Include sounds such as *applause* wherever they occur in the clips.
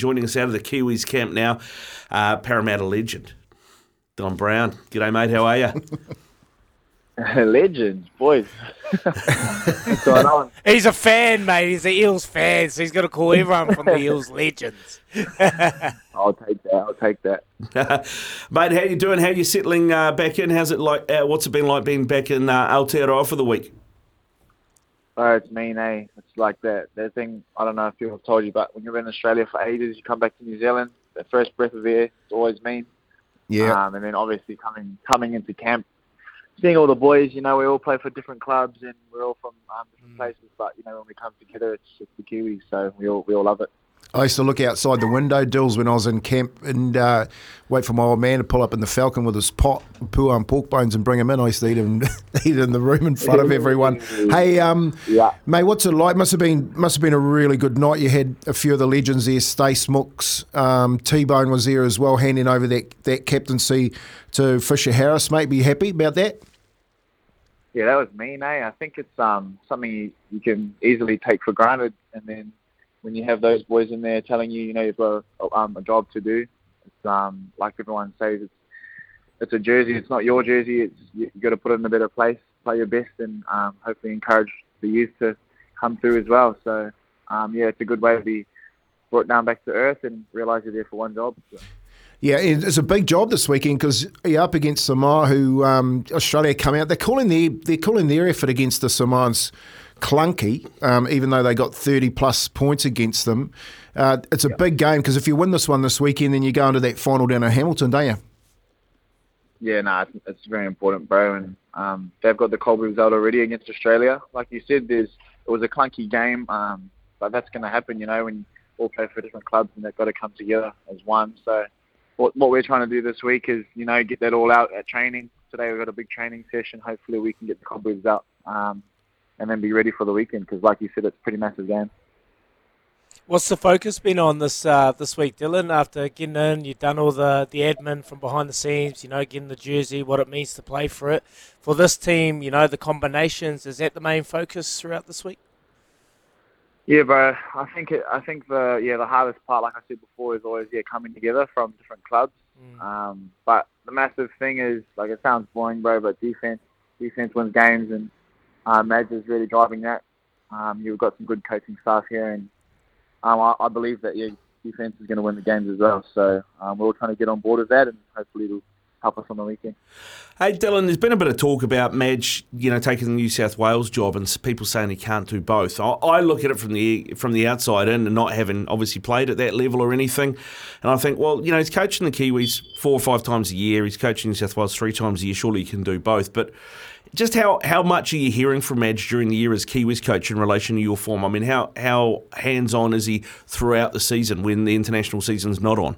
Joining us out of the Kiwis camp now, uh, Parramatta legend, Don Brown. G'day, mate. How are you? *laughs* Legends, boys. What's going on? He's a fan, mate. He's an Eels fan, so he's got to call everyone from the Eels *laughs* legends. *laughs* I'll take that. I'll take that. mate, how you doing? How you settling uh, back in? How's it like? Uh, what's it been like being back in uh, Aotearoa for the week? Oh, it's mean, eh? It's like that. That thing. I don't know if people have told you, but when you're in Australia for ages, you come back to New Zealand. The first breath of air, it's always mean. Yeah. Um, and then obviously coming coming into camp, seeing all the boys. You know, we all play for different clubs and we're all from um, different places. But you know, when we come together, it's just the Kiwis. So we all we all love it. I used to look outside the window, Dills, when I was in camp and uh, wait for my old man to pull up in the Falcon with his pot, puan pork bones, and bring him in. I used to eat him, *laughs* eat in the room in front of everyone. Hey, um, Yeah. mate, what's it like? Must have been must have been a really good night. You had a few of the legends there. Stace Mooks, um, T Bone was there as well, handing over that that captaincy to Fisher Harris. Mate, be happy about that? Yeah, that was mean, eh? I think it's um something you, you can easily take for granted, and then when you have those boys in there telling you, you know, you've got a, um, a job to do, it's um like everyone says, it's it's a jersey. It's not your jersey. It's you, got to put it in a better place, play your best, and um, hopefully encourage the youth to come through as well. So um, yeah, it's a good way to be brought down back to earth and realise you're there for one job. So. Yeah, it's a big job this weekend because you're up against Samoa, who um, Australia come out. They're calling their they're calling their effort against the Samoans clunky, um, even though they got 30 plus points against them. Uh, it's a big game because if you win this one this weekend, then you go into that final down at Hamilton, don't you? Yeah, no, it's, it's very important, bro. And um, they've got the cold result already against Australia. Like you said, there's it was a clunky game, um, but that's going to happen, you know, when you all play for different clubs and they've got to come together as one. So what, what we're trying to do this week is, you know, get that all out at training. Today we've got a big training session. Hopefully we can get the cobwebs out um, and then be ready for the weekend because, like you said, it's a pretty massive game. What's the focus been on this uh, this week, Dylan? After getting in, you've done all the, the admin from behind the scenes, you know, getting the jersey, what it means to play for it. For this team, you know, the combinations, is that the main focus throughout this week? Yeah, bro. I think it, I think the yeah the hardest part, like I said before, is always yeah coming together from different clubs. Um, but the massive thing is like it sounds boring, bro, but defense defense wins games, and Madge is really driving that. Um, you've got some good coaching staff here, and um, I, I believe that your defense is going to win the games as well. So um, we're all trying to get on board with that, and hopefully it'll help us on the weekend. Hey, Dylan, there's been a bit of talk about Madge, you know, taking the New South Wales job, and people saying he can't do both. I, I look at it from the from the outside in, and not having obviously played at that level or anything, and I think, well, you know, he's coaching the Kiwis four or five times a year. He's coaching New South Wales three times a year. Surely he can do both. But just how, how much are you hearing from Madge during the year as Kiwis coach in relation to your form? I mean, how how hands on is he throughout the season when the international season's not on?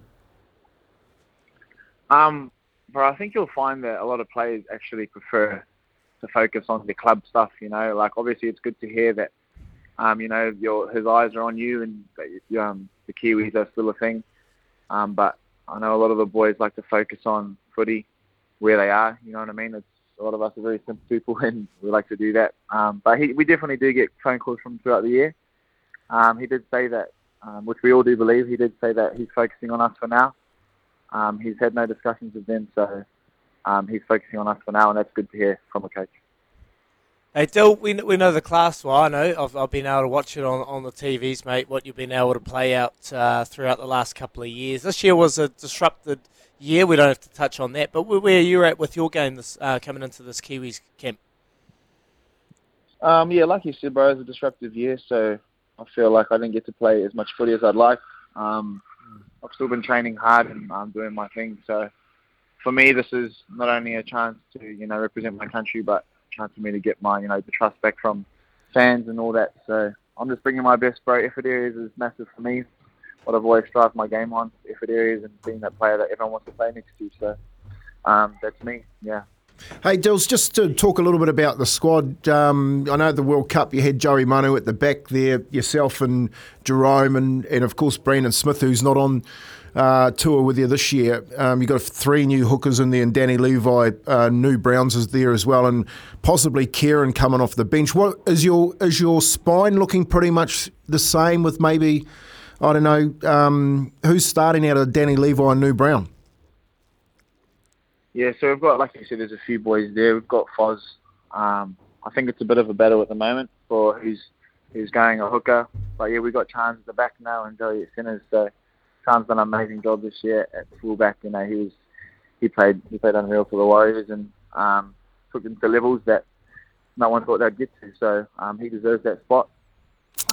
Um, but I think you'll find that a lot of players actually prefer to focus on the club stuff. You know, like obviously it's good to hear that, um, you know, your his eyes are on you and um, the Kiwis are still a thing. Um, but I know a lot of the boys like to focus on footy where they are. You know what I mean? It's a lot of us are very simple people *laughs* and we like to do that. Um, but he, we definitely do get phone calls from throughout the year. Um, he did say that, um, which we all do believe. He did say that he's focusing on us for now. Um, he's had no discussions with them, so um, he's focusing on us for now, and that's good to hear from a coach. Hey, Dill, we, we know the class well. I know. I've, I've been able to watch it on, on the TVs, mate, what you've been able to play out uh, throughout the last couple of years. This year was a disrupted year. We don't have to touch on that. But where, where are you at with your game this, uh, coming into this Kiwis camp? Um, yeah, like you said, bro, it was a disruptive year, so I feel like I didn't get to play as much footy as I'd like. Um, I've still been training hard and I'm doing my thing. So for me, this is not only a chance to you know represent my country, but a chance for me to get my you know the trust back from fans and all that. So I'm just bringing my best, bro. Effort areas is massive for me. What I've always strived my game on, effort areas, and being that player that everyone wants to play next to. So um, that's me. Yeah. Hey, Dills, just to talk a little bit about the squad. Um, I know the World Cup you had Joey Manu at the back there, yourself and Jahrome, and, and of course Brandon Smith, who's not on uh, tour with you this year. Um, you've got three new hookers in there, and Danny Levi, uh, new Browns is there as well, and possibly Kieran coming off the bench. What is your is your spine looking pretty much the same with maybe I don't know um, who's starting out of Danny Levi and New Brown. Yeah, so we've got, like you said, there's a few boys there. We've got Foz. Um, I think it's a bit of a battle at the moment for who's who's going a hooker. But yeah, we've got Chance at the back now and Joey at centres. So Chance done an amazing job this year at fullback. You know, he was he played he played unreal for the Warriors and um, took them to levels that no one thought they'd get to. So um, he deserves that spot.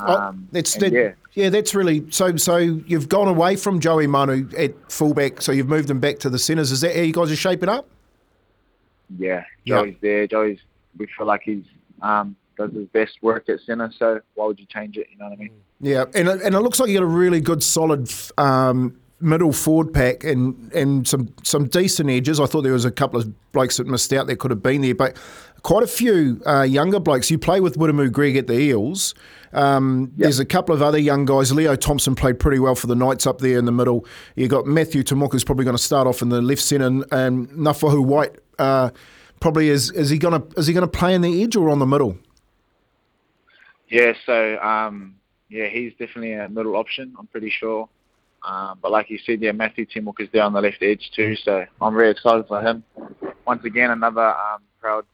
Oh, Um, that's and that, yeah. yeah. that's really so. So you've gone away from Joey Manu at fullback, so you've moved him back to the centres. Is that how you guys are shaping up? Yeah. Joey's there. Joey's. We feel like he's um, does his best work at centre. So why would you change it? You know what I mean? Yeah, and it, and it looks like you got a really good, solid um, middle forward pack and and some some decent edges. I thought there was a couple of blokes that missed out that could have been there, but quite a few uh, younger blokes. You play with Wiremu Greig at the Eels. Um, There's a couple of other young guys. Leo Thompson played pretty well for the Knights up there in the middle. You've got Matthew Timoko's probably going to start off in the left centre, and, and Naufahu Whyte uh, probably is. Is he going to is he going to play in the edge or on the middle? Yeah. So um, yeah, he's definitely a middle option. I'm pretty sure. Um, but like you said, yeah, Matthew Timoko is there on the left edge too. So I'm really excited for him. Once again, another um, proud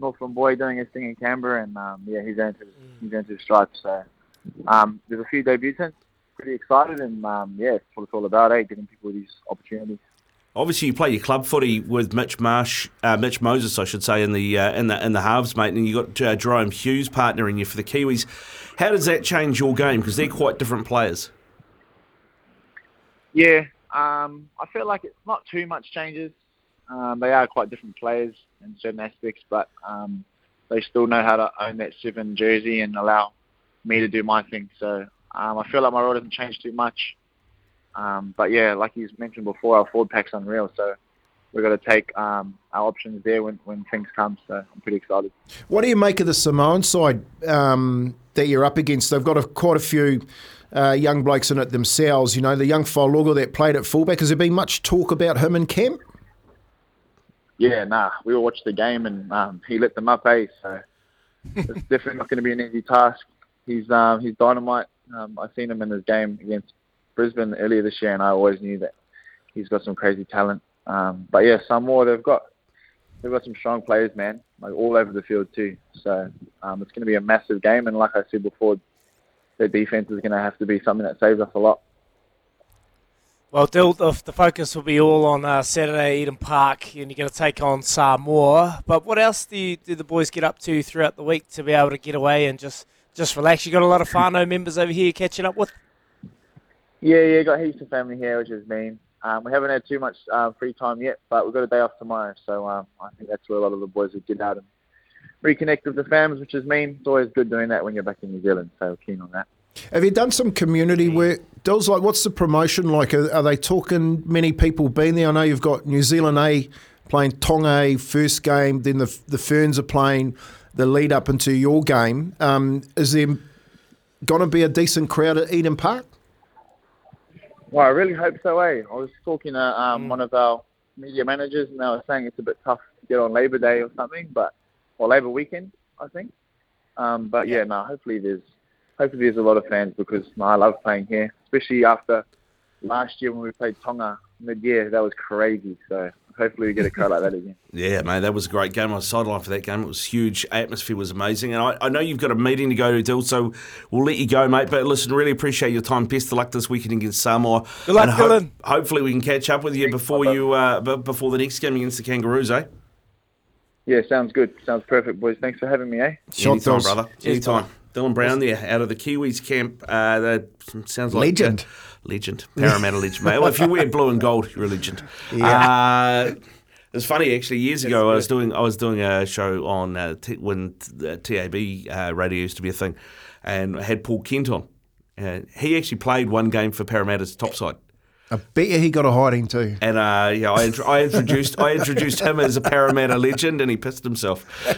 Northland boy doing his thing in Canberra, and um, yeah, he's going to he's going to stripes. So um, there's a few debutants. Pretty excited, and um, yeah, that's what it's all about, eh? Giving people these opportunities. Obviously, you play your club footy with Mitch Marsh, uh, Mitch Moses, I should say, in the uh, in the in the halves, mate, and you have got uh, Jahrome Hughes partnering you for the Kiwis. How does that change your game? Because they're quite different players. Yeah, um, I feel like it's not too much changes. Um, they are quite different players in certain aspects, but um, they still know how to own that seven jersey and allow me to do my thing. So um, I feel like my role doesn't change too much. Um, but yeah, like you mentioned before, our forward pack's unreal. So we've got to take um, our options there when, when things come. So I'm pretty excited. What do you make of the Samoan side um, that you're up against? They've got a, quite a few uh, young blokes in it themselves. You know, the young Fa'alogo that played at fullback. Has there been much talk about him in camp? Yeah, nah, we all watched the game and um, he lit them up, eh? So it's *laughs* definitely not going to be an easy task. He's um, he's dynamite. Um, I seen him in his game against Brisbane earlier this year, and I always knew that he's got some crazy talent. Um, but yeah, Samoa they've got they've got some strong players, man, like all over the field too. So um, it's going to be a massive game, and like I said before, their defense is going to have to be something that saves us a lot. Well, Dill, the, the focus will be all on uh, Saturday, Eden Park, and you're going to take on Samoa. But what else do, you, do the boys get up to throughout the week to be able to get away and just, just relax? You got a lot of whānau *laughs* members over here catching up with? Yeah, yeah, got heaps of family here, which is mean. Um, we haven't had too much uh, free time yet, but we've got a day off tomorrow, so um, I think that's where a lot of the boys would get out and reconnect with the fams, which is mean. It's always good doing that when you're back in New Zealand, so keen on that. Have you done some community work? Dill's like, what's the promotion like? Are, are they talking many people being there? I know you've got New Zealand A playing Tonga first game, then the the Ferns are playing the lead up into your game. Um, is there going to be a decent crowd at Eden Park? Well, I really hope so, eh? I was talking to um, one of our media managers, and they were saying it's a bit tough to get on Labor Day or something, but or Labor weekend, I think. Um, but yeah, no, hopefully there's hopefully there's a lot of fans because no, I love playing here, especially after last year when we played Tonga mid-year. That was crazy. So hopefully we get a crowd like that again. *laughs* Yeah, mate, that was a great game. I was sidelined for that game. It was huge. Atmosphere was amazing. And I, I know you've got a meeting to go to, Dill, so we'll let you go, mate. But listen, really appreciate your time. Best of luck this weekend against Samoa. Good luck, And ho- Dylan. hopefully we can catch up with you before you uh, before the next game against the Kangaroos, eh? Yeah, sounds good. Sounds perfect, boys. Thanks for having me, eh? Shot Anytime, Dills. brother. Cheers, Anytime. Dylan Brown there out of the Kiwis camp. Uh, that sounds like Legend. uh, legend. Parramatta legend, mate. Well, if you wear blue and gold, you're a legend. Uh, it's funny actually. Years ago, I was doing I was doing a show on uh, t- when uh, TAB uh, radio used to be a thing, and I had Paul Kent on. Uh, he actually played one game for Parramatta's topside. I bet you he got a hiding too. And uh, yeah, I, I introduced I introduced him as a Parramatta legend, and he pissed himself. *laughs*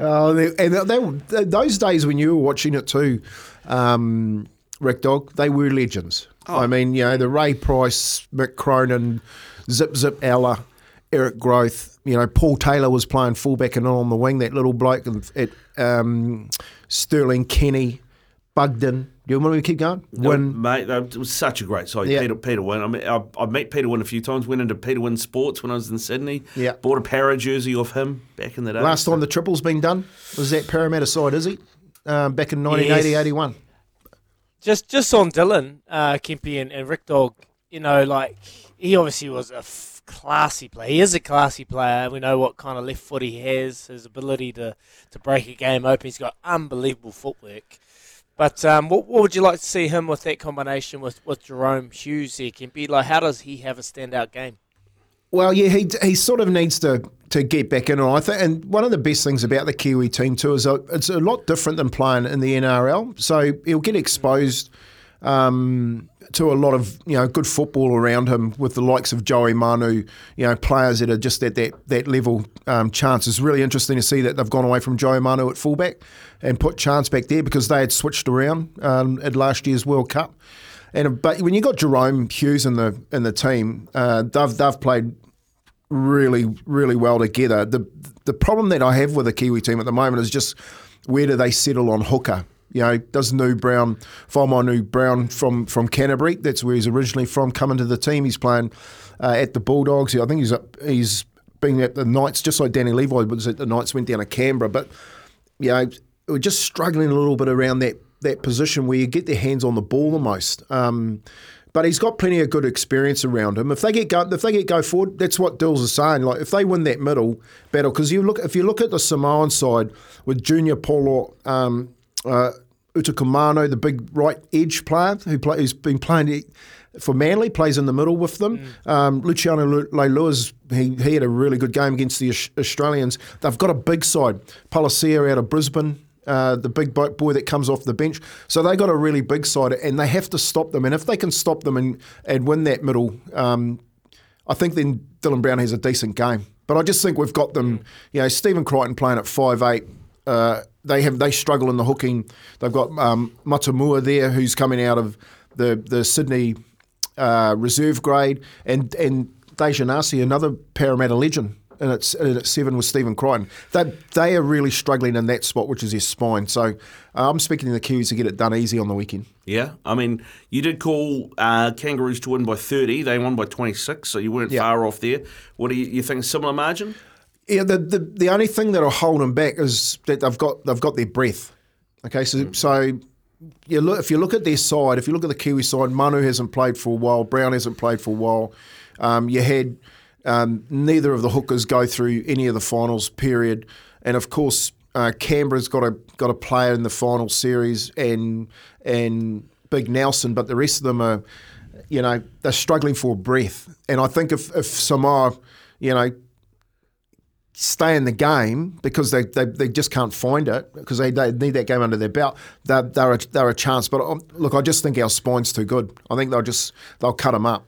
Oh, and they, they, those days when you were watching it too, um, Rick Dog, they were legends. I mean, you know, the Ray Price, Mick Cronin, Zip Zip Ella, Eric Grothe. You know, Paul Taylor was playing fullback and on the wing. That little bloke at um, Sterling Kenny, Bugden. Do you want me to keep going? Win. mate, that was such a great side. Yeah. Peter Peter Wynn. I mean, I, I've met Peter Wynn a few times. Went into Peter Wynn Sports when I was in Sydney. Yeah. Bought a Parra jersey off him back in the day. Last time the triple's been done was that Parramatta side, is he? Um, back in 1980, Yes. 81. Just just on Dylan, uh, Kempy and, and Rick Dog, you know, like he obviously was a f- classy player. He is a classy player. We know what kind of left foot he has, his ability to, to break a game open. He's got unbelievable footwork. But um, what, what would you like to see him with that combination with, with Jahrome Hughes there, Kempy? Like, how does he have a standout game? Well, yeah, he he sort of needs to to get back in. And I think, and one of the best things about the Kiwi team too is that it's a lot different than playing in the NRL. So he'll get exposed um, to a lot of you know good football around him with the likes of Joey Manu. You know, players that are just at that that level. Um, chance It's really interesting to see that they've gone away from Joey Manu at fullback and put Chance back there because they had switched around um, at last year's World Cup. And but when you got Jahrome Hughes in the in the team, uh, they've they've played really really well together. The the problem that I have with the Kiwi team at the moment is just where do they settle on hooker? You know, does New Brown, Fomar New Brown from from Canterbury? That's where he's originally from. Coming to the team, he's playing uh, at the Bulldogs. I think he's up, he's been at the Knights, just like Danny Levi was at the Knights. Went down to Canberra, but you know, we're just struggling a little bit around that that position where you get their hands on the ball the most. Um, but he's got plenty of good experience around him. If they get go, if they get go forward, that's what Dills is saying. Like if they win that middle battle, because you look if you look at the Samoan side with Junior Paulo, um, uh, Utakumano, the big right edge player who play, who's been playing for Manly, plays in the middle with them. Um, Luciano Leilua's he he had a really good game against the Australians. They've got a big side. Palacia out of Brisbane uh, the big boat boy that comes off the bench. So they got a really big side, and they have to stop them. And if they can stop them and, and win that middle, um, I think then Dylan Brown has a decent game. But I just think we've got them. You know, Stephen Crichton playing at five eight. Uh, they have they struggle in the hooking. They've got um, Matamua there, who's coming out of the the Sydney uh, reserve grade, and and Dejanasi, another Parramatta legend. And it's and at seven with Stephen Crichton. They they are really struggling in that spot, which is their spine. So uh, I'm speaking to the Kiwis to get it done easy on the weekend. Yeah, I mean, you did call uh, Kangaroos to win by 30. They won by 26, so you weren't Yeah. far off there. What do you, you think? Similar margin? Yeah, the, the the only thing that'll hold them back is that they've got they've got their breath. Okay, so so you look if you look at their side, if you look at the Kiwi side, Manu hasn't played for a while, Brown hasn't played for a while. Um, you had um, neither of the hookers go through any of the finals period, and of course uh, Canberra's got a got a player in the final series and and Big Nelson, but the rest of them are, you know, they're struggling for breath. And I think if if Samoa, you know, stay in the game because they, they, they just can't find it because they, they need that game under their belt. They're, they're, a, they're a chance. But um, look, I just think our spine's too good. I think they'll just they'll cut them up.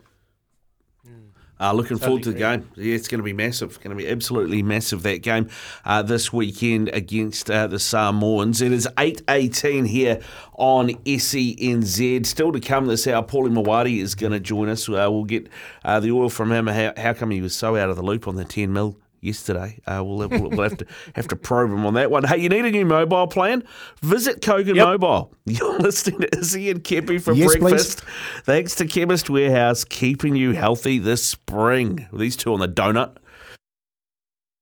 Uh, looking forward to the game. Yeah, it's going to be massive. Going to be absolutely massive that game uh, this weekend against uh, the Samoans. It is eight eighteen here on SENZ. Still to come this hour, Paulie Mawadi is going to join us. Uh, we'll get uh, the oil from him. How, how come he was so out of the loop on the ten mil? Yesterday, uh, we'll, we'll, we'll have to have to probe him on that one. Hey, you need a new mobile plan? Visit Kogan Yep. Mobile. *laughs* You're listening to Izzy and Kempy for Yes, please. breakfast. Thanks to Chemist Warehouse, keeping you healthy this spring. These two on the donut.